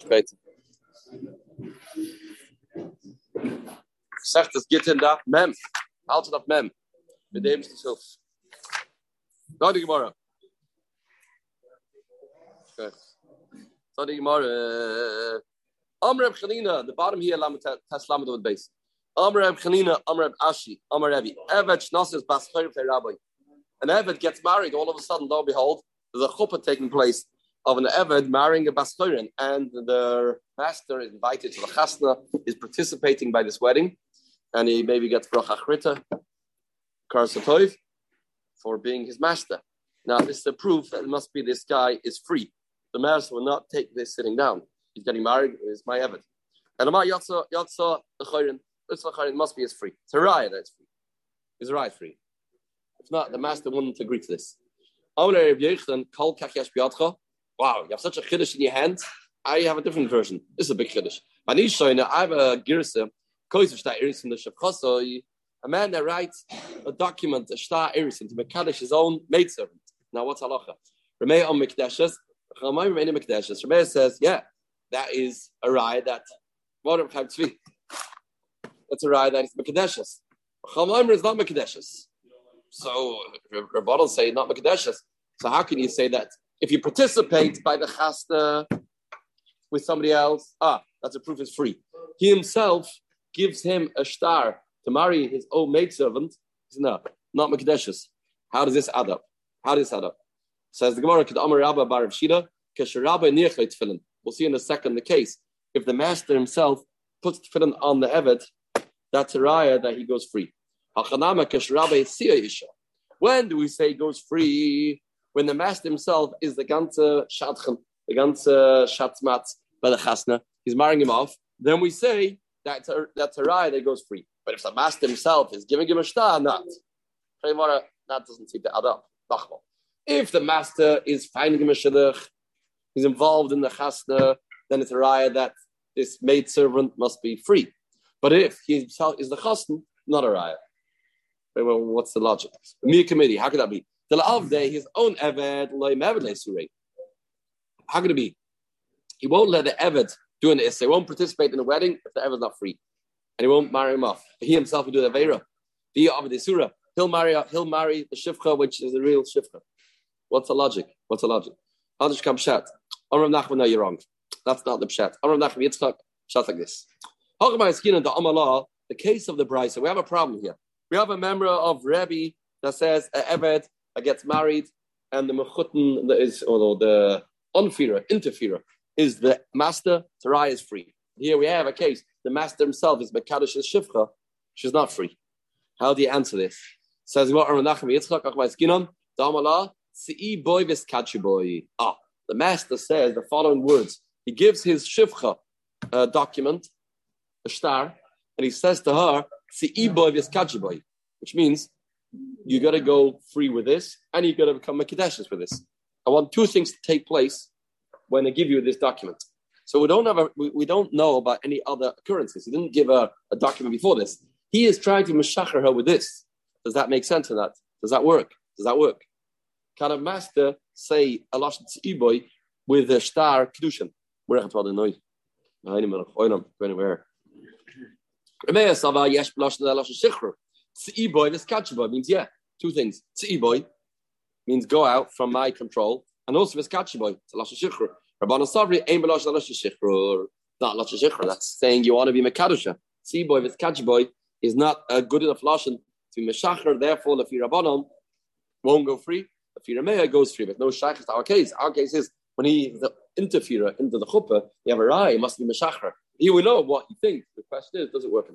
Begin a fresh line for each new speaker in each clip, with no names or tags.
Später. Sagt es geht in da Mem. Halt auf Mem. Mit dem ist es so. Danke Gemara. Okay. Danke Gemara. Amr Reb Chanina, the bottom here, Lam Teslam with base. Amr Reb Chanina, Amr Reb Ashi, Amr Revi. Evet Shnasis Bas Rabbi. An Evet gets married, all of a sudden, lo behold, there's a chuppah taking place of an Eved marrying a Baskorin, and the master is invited to the Chasna, is participating by this wedding, and he maybe gets Bracha Chrita, Karsatoiv, for being his master. Now, this is a proof that it must be this guy is free. The master will not take this sitting down. He's getting married, is my Eved. And Amar Yatsa, Yatsa, the this Chayrin must be as free. It's a raya that's free. Is a free. If not, the master wouldn't agree to this. Wow, you have such a chiddush in your hand. I have a different version. This is a big chiddush. I have a girsa. A man that writes a document, a shtar irison, to Mekadesh his own maidservant. Now, what's halacha? Rameh on Mekdeshes. Rameh says, yeah, that is a ride that. That's a ride that is Mekdeshes. Chamaim is not Mekdeshes. So, Rabbanah say not Mekdeshes. So, how can you say that if you participate by the chasta with somebody else, ah, that's a proof is free. He himself gives him a star to marry his own maidservant. No, not Makadeshus. How does this add up? How does this add up? Says the Gemara, Rabba Bar Shida. We'll see in a second the case. If the master himself puts tefillin on the Evet, that's a raya that he goes free. When do we say he goes free? When the master himself is the ganze Shadchan, the ganze Shatzmatz by the Chasna, he's marrying him off, then we say that's a, that's a raya that goes free. But if the master himself is giving him a shtar, not. That doesn't seem to add up. If the master is finding him a shidduch, he's involved in the chasna, then it's a raya that this maid servant must be free. But if he himself is the chasna, not a raya. Well, what's the logic? The committee, how could that be? The day his own Eved, How can it be? He won't let the Eved do an Issa. He won't participate in the wedding if the Eved's not free. And he won't marry him off. He himself will do the Avera. Via Avad Isura. He'll marry, he'll marry the Shifcha, which is the real Shifcha. What's the logic? What's the logic? Just come shat. Amram Nachman, no, you're wrong. That's not the pshat. Amram Nachman Yitzchak, shat like this. Hakamai Eskina, the Amalah, the case of the bride. So we have a problem here. We have a member of Rebbe that says Eved gets married, and the mechutin is or the unfira, interferer, is the master. Sarai is free. Here we have a case. The master himself is Mekadosh Shivcha. She's not free. How do you answer this? Says Ah, the master says the following words. He gives his shivcha uh, document, a star, and he says to her, which means you got to go free with this, and you got to become a Mekadeshes with this. I want two things to take place when I give you this document. So we don't have a, we, we don't know about any other occurrences. He didn't give a, a document before this. He is trying to mashacher her with this. Does that make sense or not? Does that work? Does that work? Can a master say a lashon with a star kedushin? To? Anywhere. Tsi'iboy, this boy means yeah, two things. Tsi'iboy means go out from my control, and also Lashon Shichur. Not that's saying you want to be Mekadusha. Tsi'iboy, boy is not a good enough Lashon to be Meshacher, therefore, the Rabbanon, won't go free. The you're Meya, goes free, but no Shaykh is our case. Our case is when he the interferer into the chuppah, you have a eye, must be Meshacher. Here we know what he thinks. The question is, does it work?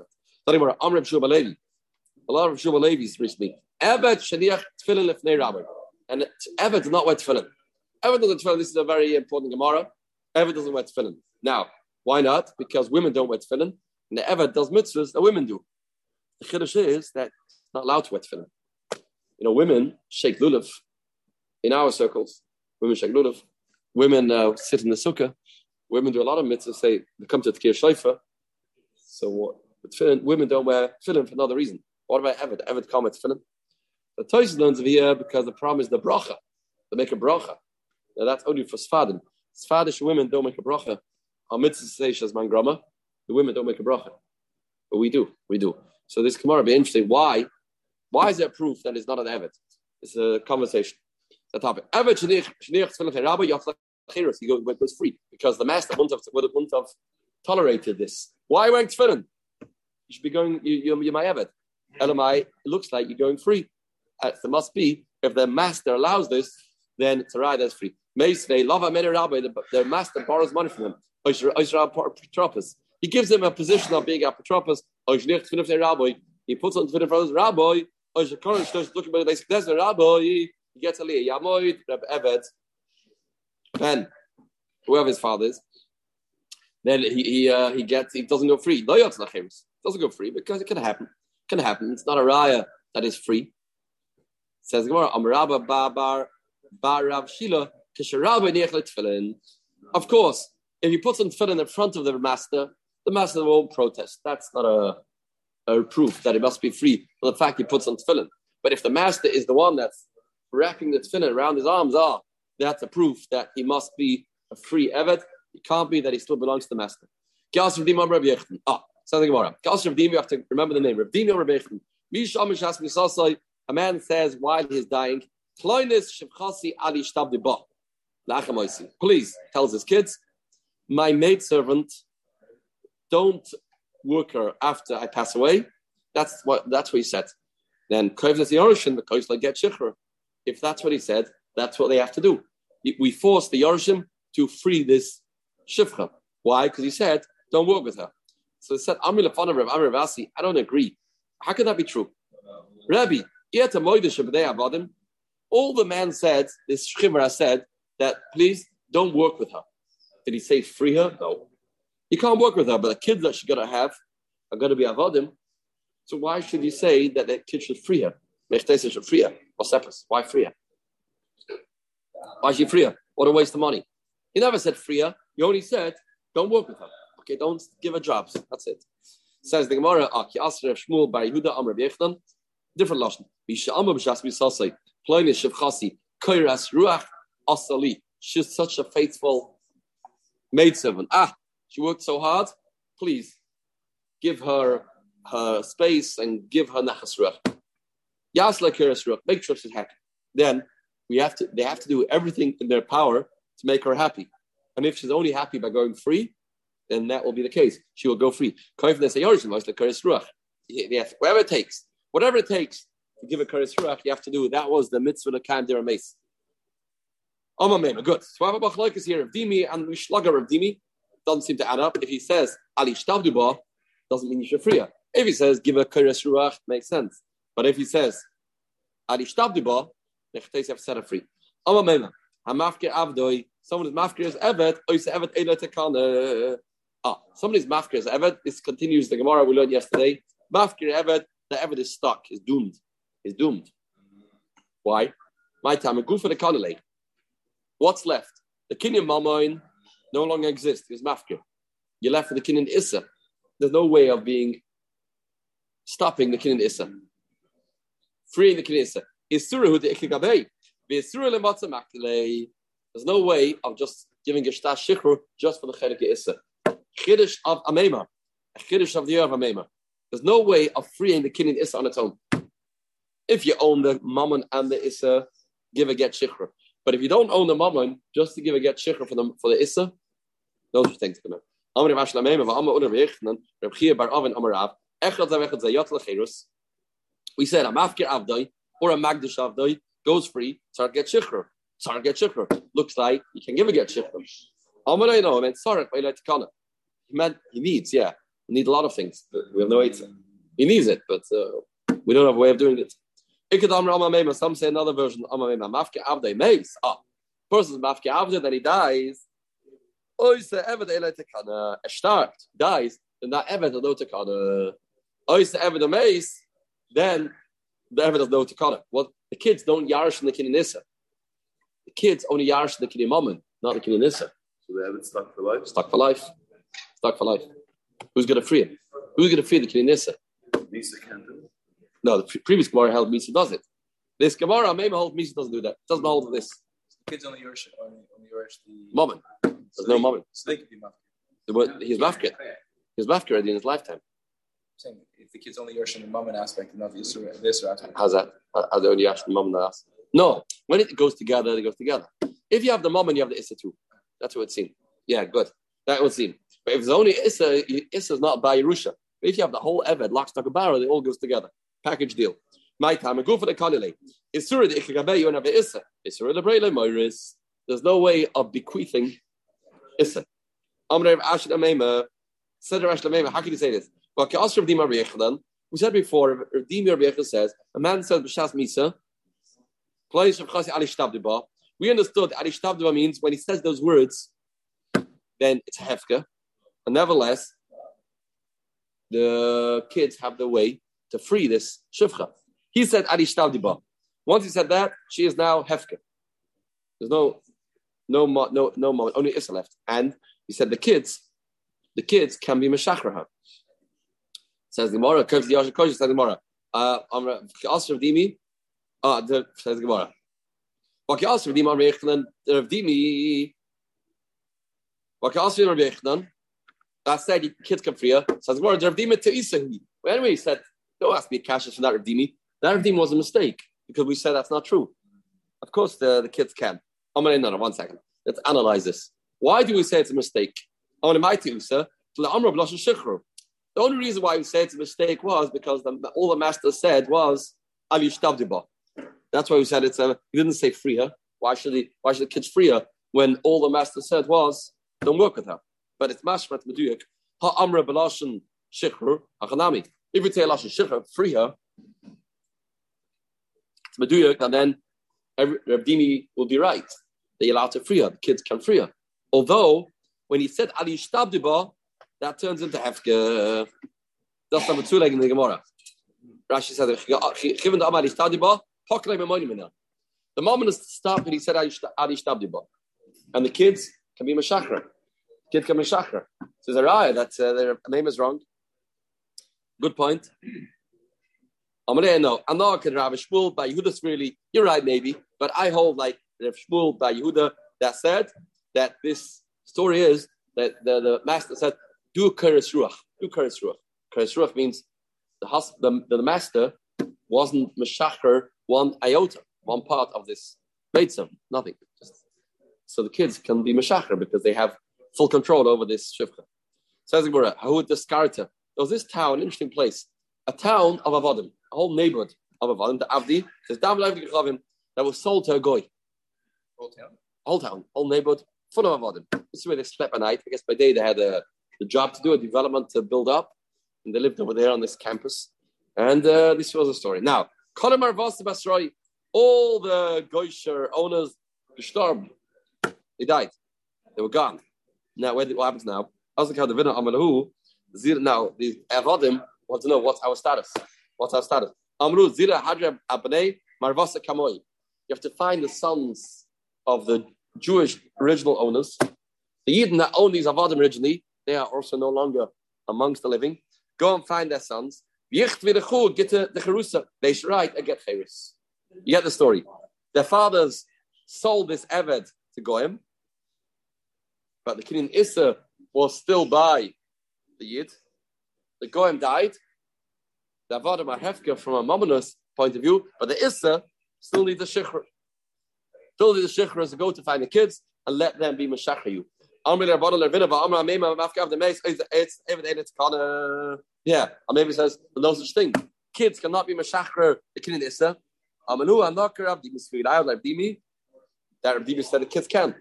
Anyway, Shubalevi a lot of Shmuel Levi's recently. Evet shaliach tefillin lefnei rabbi, and Evet does not wear tefillin. Evet doesn't tefillin. This is a very important Gemara. Evet doesn't wear tefillin. Now, why not? Because women don't wear tefillin, and Evet does mitzvahs that women do. The chiddush is that it's not allowed to wear tefillin. You know, women shake lulav in our circles. Women shake lulav. Women uh, sit in the sukkah. Women do a lot of mitzvahs. Say they come to the Tkir Shaifa. So what? women don't wear tefillin for another reason. What about Eved? Eved comments film. The Toys learns of here because the problem is the bracha. They make a bracha. Now that's only for Sfadim. Sfadish women don't make a bracha our mitzvah says man grama, the women don't make a bracha. But we do, we do. So this Gemara be interesting. Why? Why is there proof that it's not an Evet? It's a conversation. It's a topic. Evet rabbi he goes free because the master wouldn't have, tolerated this. Why wearing tefillin? You should be going. You, you, you're my Evet. Elamai, it looks like you're going free. Uh, there must be if the master allows this, then it's a right that's free. They love a rabbi. The master borrows money from them. He gives them a position of being a patropos. He puts on the front of rabbi. Looking by rabbi. He gets a. Yamoid, and whoever his father is. Then he he, uh, he gets he doesn't go free. Doesn't go free because it can happen. Can happen. It's not a raya that is free. Says Gemara, Amraba Babar Barav Shila Of course, if he puts on tefillin in front of the master, the master won't protest. That's not a, a proof that it must be free for the fact he puts on tefillin. But if the master is the one that's wrapping the tefillin around his arms, ah, that's a proof that he must be a free evet. It can't be that he still belongs to the master. Ah, something more. You have to remember the name. A man says while he's dying, Please tells his kids, my maid servant, don't work her after I pass away. That's what that's what he said. Then the get If that's what he said, that's what they have to do. We force the Yorshim to free this Shifra. Why? Because he said, don't work with her. So he said, Amir Vasi, I don't agree. How could that be true? Rabbi, all the man said, this Shchimra said, that please don't work with her. Did he say free her? No. You can't work with her, but the kids that she's going to have are going to be Avadim. So why should he say that the kid should free her? should free her. Why free her? Why should free her? What a waste of money. He never said free her. He only said, don't work with her. Okay, don't give a jobs. That's it. Says the Gemara, Aki Asra Shmuel Bar Yehuda Amr different lashon. Bisha Amr B'Shas Koiras Ruach Asali. She's such a faithful maidservant. Ah, she worked so hard. Please give her her space and give her nachas ruach. Yasla Koiras Ruach. Make sure she's happy. Then we have to. They have to do everything in their power to make her happy. And if she's only happy by going free, then that will be the case. She will go free. Oh, whatever it takes, whatever it takes to give a kares ruach, you have to do. That was the mitzvah of Kam Dira Mace. Amamema, good. So I have a is here. Dimi and Mishlaga of Dimi doesn't seem to add up. If he says Ali Shtavduba, doesn't mean you should free her. If he says give a kares ruach, makes sense. But if he says Ali Shtavduba, then you have set her free. Amamema, Hamafke Avdoi, someone is mafkir as evet, ois evet ela tekana. Ah, somebody's mafkir as evet. This continues the Gemara we learned yesterday. Mafkir evet, the evet is stuck, is doomed, is doomed. Why? My time, goof for the kanale. What's left? The kinyan mamoin no longer exists. It's mafkir. You're left with the kinyan issa. There's no way of being stopping the kinyan issa, freeing the kinyan issa. Isurahu the ikigabei. There's no way of just giving a shtas shikru just for the chelik issa. Chiddush of amema, a chiddush of the year of amema. There's no way of freeing the kinyan issa on its own. If you own the mammon and the issa, give a get shikru. But if you don't own the mammon, just to give a get shikru for the for the issa, those are things to know. Amri mashla amema va'amma unir v'yichnan Reb Chia bar Avin Amarav Echad zavechad zayat l'chirus. We said a mafkir avdoi or a magdish avdoi goes free, so get shikru. Sarah get shikra. Looks like you can give a get shikra. I know? I meant Sarah by like He meant he needs, yeah. We need a lot of things. we have no way to. He needs it, but uh, we don't have a way of doing it. Some say another version. Mafke avde mace. Ah, person's mafke avde, then he dies. Oise eved ele tekana. A start dies, then that eved no tekana. Oise eved mace, then the eved of no tekana. Well, the kids don't yarish in the kinanissa the kids only yarsh the kiddy moment, not the kiddy nissa.
So they have it stuck for life.
Stuck for life. Stuck for life. Who's going to free it? Who's going to free the kiddy nissa?
Misa can't do it.
No, the previous Gemara held Misa does it. This Gemara, maybe hold Misa doesn't do that. Doesn't hold this.
The kids only yarsh only, only yarsh the
moment. There's so no moment.
So they can be mafia.
The He's mafkir. Oh, he's mafkir already in his lifetime.
saying if the kid's only Yerushin the moment aspect and not the Yisra, the Yisra aspect.
How's that? Are they only asking mom and dad? No, when it goes together, it goes together. If you have the mom you have the issa too, that's what it seems. Yeah, good. That would seem. But if it's only issa, issa is not by Yerusha. But if you have the whole Eved, lock, stock, and barrel, it all goes together. Package deal. My time, and go for the Kalile. Isura the Ikagabe, you have issa. Isura the Brele Moiris. There's no way of bequeathing issa. Amr Ashid Amema, Seder Ashid Amema, how can you say this? Well, Ka'asr Dima Rechadan, we said before, Dima Rechadan says, a man says B'Shas Misa, place of Chasi Ali Shtabdiba. We understood Ali Shtabdiba means when he says those words, then it's hefka. And nevertheless, the kids have the way to free this shivcha. He said Ali Shtabdiba. Once he said that, she is now hefka. There's no, no, no, no moment, only Issa left. And he said the kids, the kids can be Meshakraha. Says the Gemara, says the Gemara. Uh, uh, the, says the Gemara. Dimi, Amra Yechlan, the Rav said, the kids come free. Says the Gemara, the Rav Dimi to Isahi. Well, anyway, he said, don't ask me cash for that Rav Dimi. That Rav Dimi was a mistake because we said that's not true. Of course, the, the kids can. Oh, I'm going to, no, no, one second. Let's analyze this. Why do we say it's a mistake? I to mighty Usa, the only reason why we say it's a mistake was because the, all the master said was Ali. That's why we said it's a. He didn't say free her. Why should he? Why should the kids free her when all the master said was don't work with her? But it's mashmat meduyik. Ha amra belashon shichru achanami. If you say lashon shichru, free her. It's and then every, Rabdini will be right. They allowed to free her. The kids can free her. Although when he said Ali Shtabdiba, that turns into Hefke. That's number two leg in the Gemara. Rashi said, "Given the Amali Stadiba, Hoklei Memoni Mina." The moment is stop and he said Ali Shtabdiba, and the kids can be Meshachra. Kid can be Meshachra. Says Araya that uh, their name is wrong. Good point. No, I'm not to Rav Shmuel by Yehuda's really. You're right, maybe, but I hold like Rav Shmuel by Yehuda that said that this story is that the, the master said, "Do keres ruach, do keres ruach." Keres ruach means the, hus- the the master wasn't meshacher one iota, one part of this beitzim, nothing. Just, so the kids can be meshacher because they have full control over this shivcha. Says the Gemara, Hahud Deskarta. There was this town, interesting place, a town of Avadim, a whole neighborhood of Avadim, the Avdi, says that was sold to a goy.
Whole town.
Whole town, whole neighborhood, full of Avadim. This is where they slept at night. I guess by day they had a the job to do, a development to build up, and they lived over there on this campus. And uh, this was the story. Now, Kolamar Vas Basroi, all the Goysher owners. They died. They were gone. Now, what happens now? Now, the uh, Avadim want to know what's our status. What's our status? Amru Zira Hadra Abnei Marvasa Kamoi. You have to find the sons of the Jewish original owners. The Yidden that own these Avadim originally, they are also no longer amongst the living. Go and find their sons. Get the Jerusa. They should write and get Cheris. You get the story. Their fathers sold this Eved to Goyim, but the Kinyan Issa was still by the Yid. The Goyim died. The Avadim are from a Mamonus point of view, but the Issa still need the Shikhr. Still need the Shikhr to go to find the kids and let them be of, yeah. Maybe says, no such thing. Kids cannot be Meshachar, the Kinyan Issa. Amanu, Anakar, Abdimi Sfid, I like Abdimi. That Abdimi said the kids can.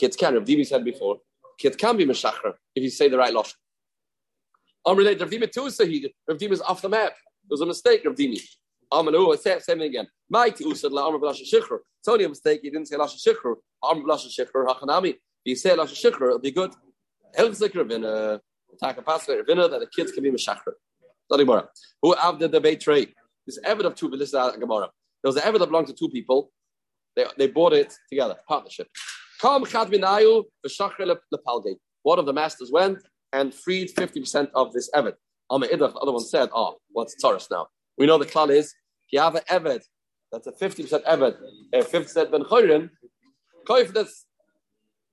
Kids can. Abdimi said before, kids can be Meshachar if you say the right Losh. Amri Ravdimi too, so he, Ravdimi is off the map. It was a mistake, Ravdimi. Amanu, oh, same, same thing again. Mighty Usad La Amr Blasha Shikhr. It's only a mistake, he didn't say Lasha Shikhr. Amr Blasha Shikhr, Hachanami. If you say Lasha Shikhr, it'll be good. Helvzik Ravina, Taka Pascha Ravina, that the kids can be Meshachar. Not Gemara. Who have the debate trade? This evidence of two, but this is Gemara. There was an that belonged to two people. They, they bought it together, partnership. One of the masters went and freed 50% of this Eved. Amma the other one said, oh, what's Taurus now? We know the klal is, if you have an Eved, that's a 50% Eved, a 50% Ben Chorin, Koif, that's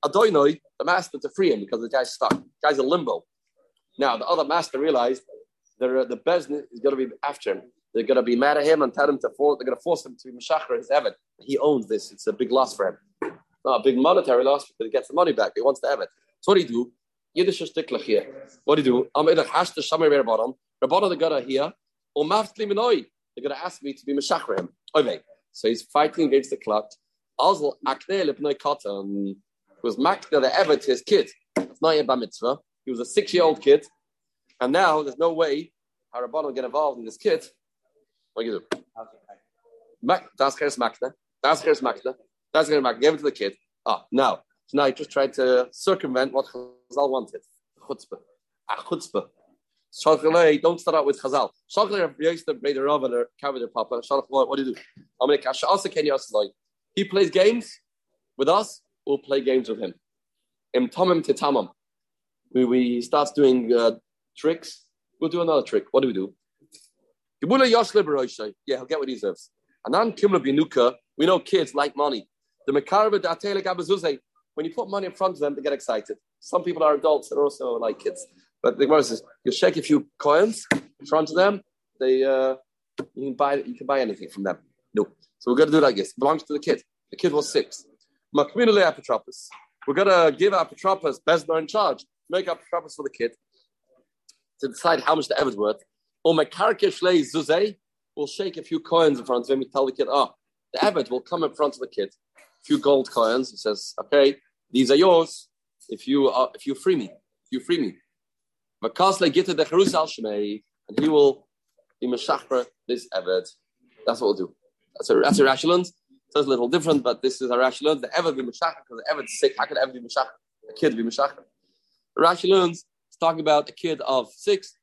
Adoinoi, the master to free him because the guy's stuck. The guy's in limbo. Now the other master realized that the business is going to be after him. They're going to be mad at him and tell him to force. They're going to force him to be mashachar his evid. He owns this. It's a big loss for him. Not a big monetary loss, but he gets the money back. He wants the evid. So what do you do? Yiddish shtiklach here. What do you do? I'm either hash the shamir rabbanon. Rabbanon the gonna here. Or maftli minoi. They're going to ask me to be mashachar him. Okay. So he's fighting against the clock. Azl akne lepnoi katan was makna the ever to his kid. It's not yet bar mitzvah. He was a six-year-old kid, and now there's no way how Rabban will get involved in this kid. What do you do? That's cheres makna. That's cheres makna. That's cheres makna. Give it to the kid. Ah, now. So now he just tried to circumvent what Chazal wanted. Chutzpah. Ah, chutzpah. Shalchalei, don't start out with Chazal. Shalchalei used to break the Rav and cover their papa. Shalchalei, what do you do? I'm going to also Kenya He plays games with us, we'll play games with him. Im tamim. We, we starts doing uh, tricks. We'll do another trick. What do we do? Yeah, he'll get what he deserves. Then Kimla Binuka, we know kids like money. The Mekarba Datele Gabazuze, when you put money in front of them, they get excited. Some people are adults are also like kids. But the Gemara says, you shake a few coins in front of them, they uh, you can buy you can buy anything from them. No. So we're gonna do like this. It belongs to the kid. The kid was six. Makminale apotropos. We're gonna give apotropos Besna in charge, make apotropos for the kid to decide how much the evid's worth. Or Mekarkeshle Zuze will shake a few coins in front of him and tell the kid, oh, the Evid will come in front of the kid. A few gold coins. He says, okay, these are yours. If you uh, if you free me, if you free me. And he will be Meshachra this Evid. That's what we'll do. That's a that's a rational. So it's a little different, but this is a rational. The Evid be Meshachra because the Evid's sick. How could Evid be Meshachra? The kid be Meshachra. Rational is talking about a kid of six,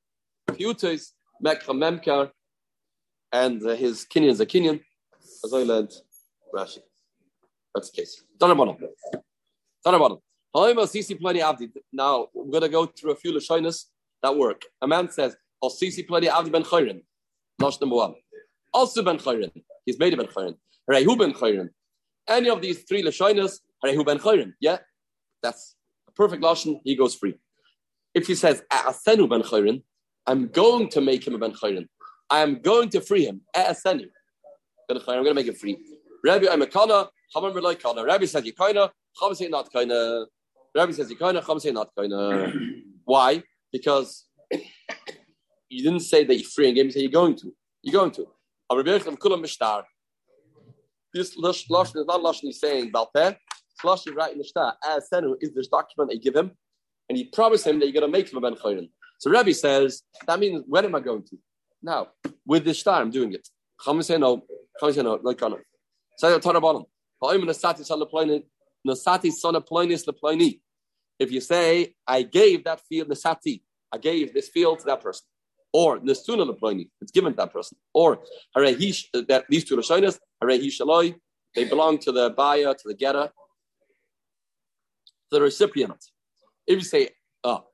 Piutis, Mekra Memkar, and uh, his Kenyan is a Kenyan, as I learned Rashi. That's the case. Now, we're going to go through a few Lashonas that work. A man says, Al Sisi Plani Avdi Ben Chayrin. Lash number one. Also Ben Chayrin. He's made a Ben Chayrin. Rehu Ben Chayrin. Any of these three Lashonas, Rehu Ben Chayrin. Yeah? That's a perfect Lashon. He goes free. If he says, Asenu Ben Chayrin, I'm going to make him a Ben Chayrin. I am going to free him. Asenu. I'm going to make him free. Rabbi, I'm a kana. Kana. Rabbi says, Yikaina. Chum say not kinda. Rabbi says Yikaina. Chum say not kinda. Why? Because you didn't say that you're freeing him, you say you're going to. You're going to. This Lashon is not Lashon he's saying Balpeh. Lashon right in the shtar. Asenu is this document they give him and he promise him that you're going to make him a ben chayrin. So Rabbi says that means when am I going to? Now with this star, I'm doing it. Chamis no, chamis no, like it. Say the Torah bottom. If you say, I gave that field, Nasati, I gave this field to that person. Or Nasuna Leploini, it's given to that person. Or that these two Lashonas, Harehi Shaloi, they belong to the buyer, to the getter, the recipient. If you say, ah, oh,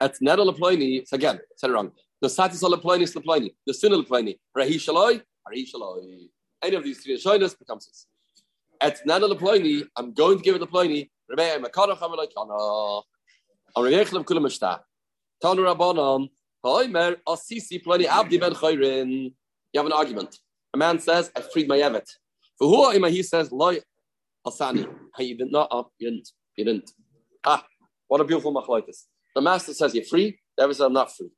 at Neda Leploini, again, said it wrong. The Satis Leploini is Leploini. The Sin Leploini. Rahi Shaloi, Rahi Shaloi. Any of these three Shoinas becomes this. At Neda Leploini, I'm going to give it. Rebbe, a Kana Chamalai Kana. I'm Rebbe Kulam Mishta. Tanu Rabbanon. Asisi Ploni Abdi Ben. You have an argument. A man says, I freed my Evet. For who he says, Loi Asani. You did not, uh, you didn't. You didn't. Ah, what a beautiful machlaitis. The master says you're free, the other says I'm not free.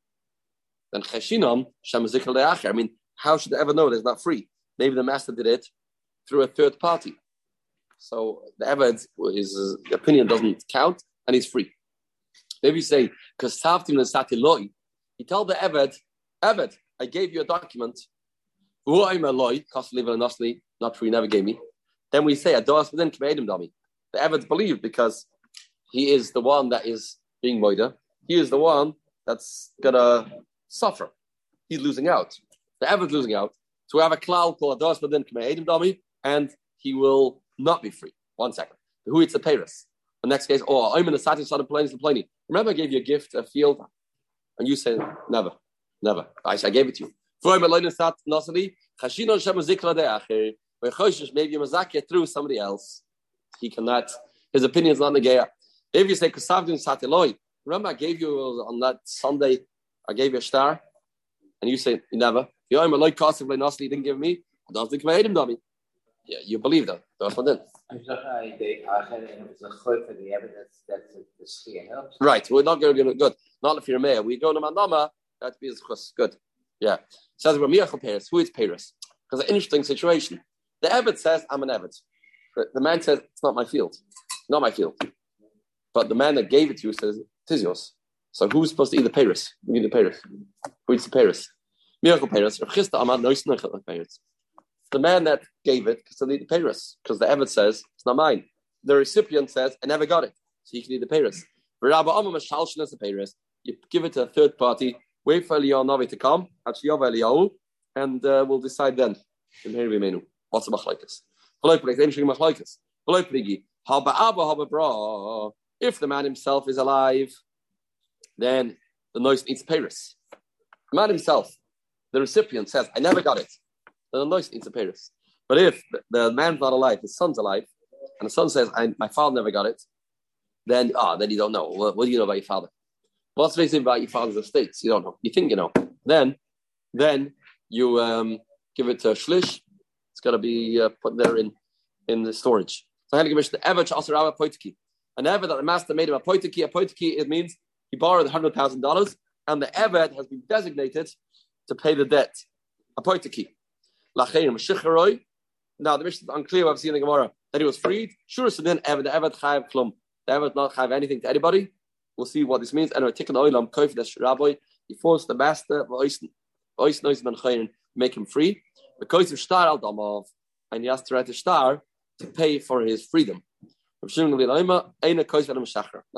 Then cheshinam shem I mean, how should they ever know that it's not free? Maybe the master did it through a third party. So the evidence, his opinion doesn't count, and he's free. Maybe you say, because Tavtim Sati Loi, he told the Eved, Eved, I gave you a document. Who I'm a loy, not free, never gave me. Then we say, Adoas within Kmedim Dami. The Eved believed because he is the one that is being moida. He is the one that's gonna suffer. He's losing out. The Evid's losing out. So we have a cloud called Ados Badin Kme'edim Dami, and he will not be free. One second. Who eats the Paris? The next case, oh, I'm in the Sati Sada Plains Pliny. Remember, I gave you a gift, a field, and you said, never, never. I, I gave it to you. Maybe you're through somebody else. He cannot His opinion is not negaya. If you say kasavdin satiloi, remember I gave you uh, on that Sunday, I gave you a star, and you say never. You didn't give me. I don't think I him dummy. Yeah, you believe then. Right, we're not going to get good. Not if you're a mayor. We go to Mandama, that be good. Yeah. Says we're Ramiach Paris. Who is Paris? Because an interesting situation. The Evid says, I'm an Evid. The man says, it's not my field. Not my field. But the man that gave it to you says, it is yours. So who's supposed to eat the Paris? Who eat the Paris? Who eats the Paris? Miracle Paris. The man that gave it can still eat the Paris because the Evid says, it's not mine. The recipient says, I never got it. So you can eat the Paris. You give it to a third party, wait for Eliyahu to come, and uh, we'll decide then. What's the? If the man himself is alive, then the noise needs Paris. The man himself, the recipient says, I never got it. Then the noise needs a Paris. But if the man's not alive, his son's alive, and the son says, My father never got it, then ah, then you don't know. What, what, do you know about your father? What's reason about your father's estates? You don't know. You think you know. Then, then you um, give it to a shlish. It's got to be uh, put there in in the storage. So I had to give the ever chasarava poitiki. An ever that the master made him a poitiki. A poitiki it means he borrowed hundred thousand dollars, and the eved has been designated to pay the debt. A poitiki. Now the mission is unclear. I've seen the Gemara that he was freed. Sure, so then the eved chayav klum. Eved not chayav anything to anybody. We'll see what this means. Anyway, tikkun oilam koif das rabbi. He forced the master make him free. Because of star al damov, and he has to write a star to pay for his freedom. Now,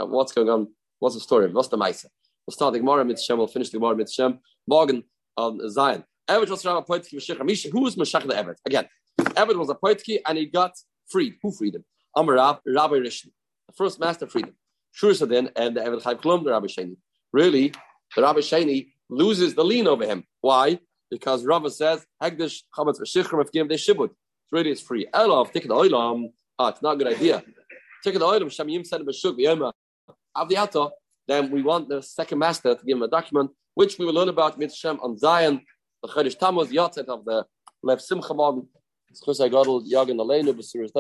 what's going on? What's the story? What's the Maisa? We'll start the Gemara Mitzshem, we'll finish the Gemara Mitzshem. Morgan on Zion. Eved was Rabbi Poitki Meshach. Who was Meshach the Eved? Again, Eved was a Poitki and he got freed. Who freed him? Amar Rabbi Rishon. The first master freed him. Shur then and the Eved Chayv Klum, the Rabbi Sheni. Really, the Rabbi Sheni loses the lien over him. Why? Because Rava says, Hagdish Chametz V'Shichrim if give they shibud. It's really it's free. Elav, take the oilam. Ah, it's not a good idea. Take the oilam, Shamim said B'Shuk V'Yoma. Avdiata, then we want the second master to give him a document, which we will learn about Mitzshem on Zion, the Chodesh Tammuz, Yatzet of the Lev Simcha Morgen. Chus Agadol, Yagan Aleinu, B'Suris